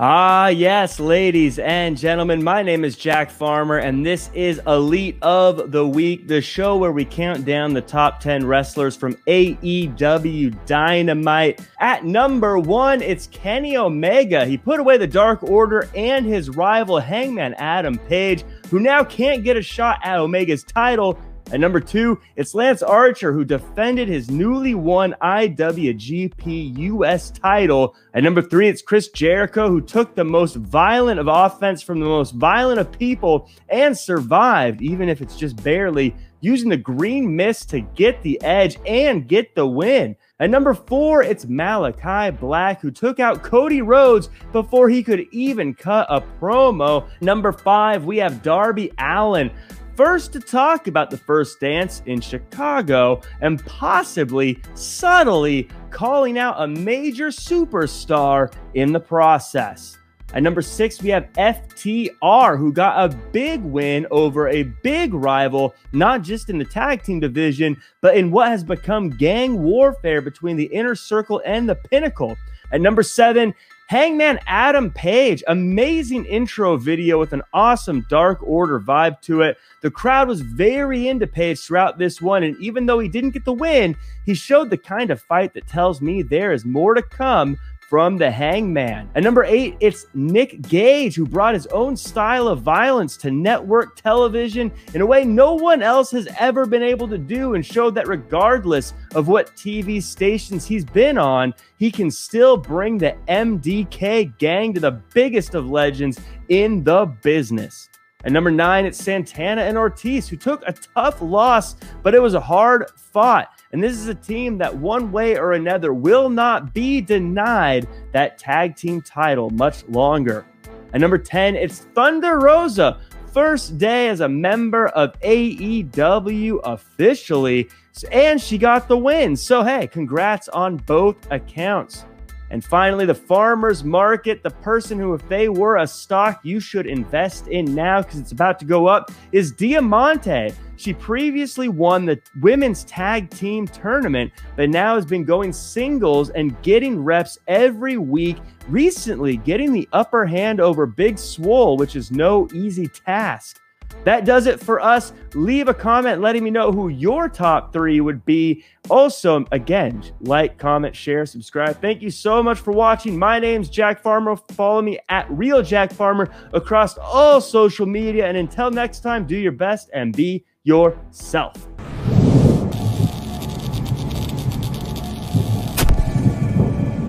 Ah, yes, ladies and gentlemen, my name is Jack Farmer, and this is Elite of the Week, the show where we count down the top 10 wrestlers from AEW Dynamite. At number one, it's Kenny Omega. He put away the Dark Order and his rival Hangman Adam Page, who now can't get a shot at Omega's title at number two, it's Lance Archer, who defended his newly won IWGP US title. At number three, it's Chris Jericho, who took the most violent of offense from the most violent of people and survived, even if it's just barely, using the green mist to get the edge and get the win. At number four, it's Malakai Black, who took out Cody Rhodes before he could even cut a promo. Number five, we have Darby Allin, first to talk about the first dance in Chicago and possibly subtly calling out a major superstar in the process. At number six, we have FTR, who got a big win over a big rival, not just in the tag team division, but in what has become gang warfare between the inner circle and the pinnacle. At number seven, Hangman Adam Page, amazing intro video with an awesome Dark Order vibe to it. The crowd was very into Page throughout this one, and even though he didn't get the win, he showed the kind of fight that tells me there is more to come from the Hangman. At number eight, it's Nick Gage, who brought his own style of violence to network television in a way no one else has ever been able to do, and showed that regardless of what TV stations he's been on, he can still bring the MDK gang to the biggest of legends in the business. At number nine, it's Santana and Ortiz, who took a tough loss, but it was a hard fought. And this is a team that, one way or another, will not be denied that tag team title much longer. At number 10, it's Thunder Rosa. First day as a member of AEW officially, and she got the win. So, hey, congrats on both accounts. And finally, the farmer's market, the person who, if they were a stock you should invest in now because it's about to go up, is Diamante. She previously won the women's tag team tournament, but now has been going singles and getting reps every week. Recently, getting the upper hand over Big Swole, which is no easy task. That does it for us. Leave a comment letting me know who your top three would be. Also, again, like, comment, share, subscribe. Thank you so much for watching. My name's Jack Farmer. Follow me at Real Jack Farmer across all social media. And until next time, do your best and be yourself.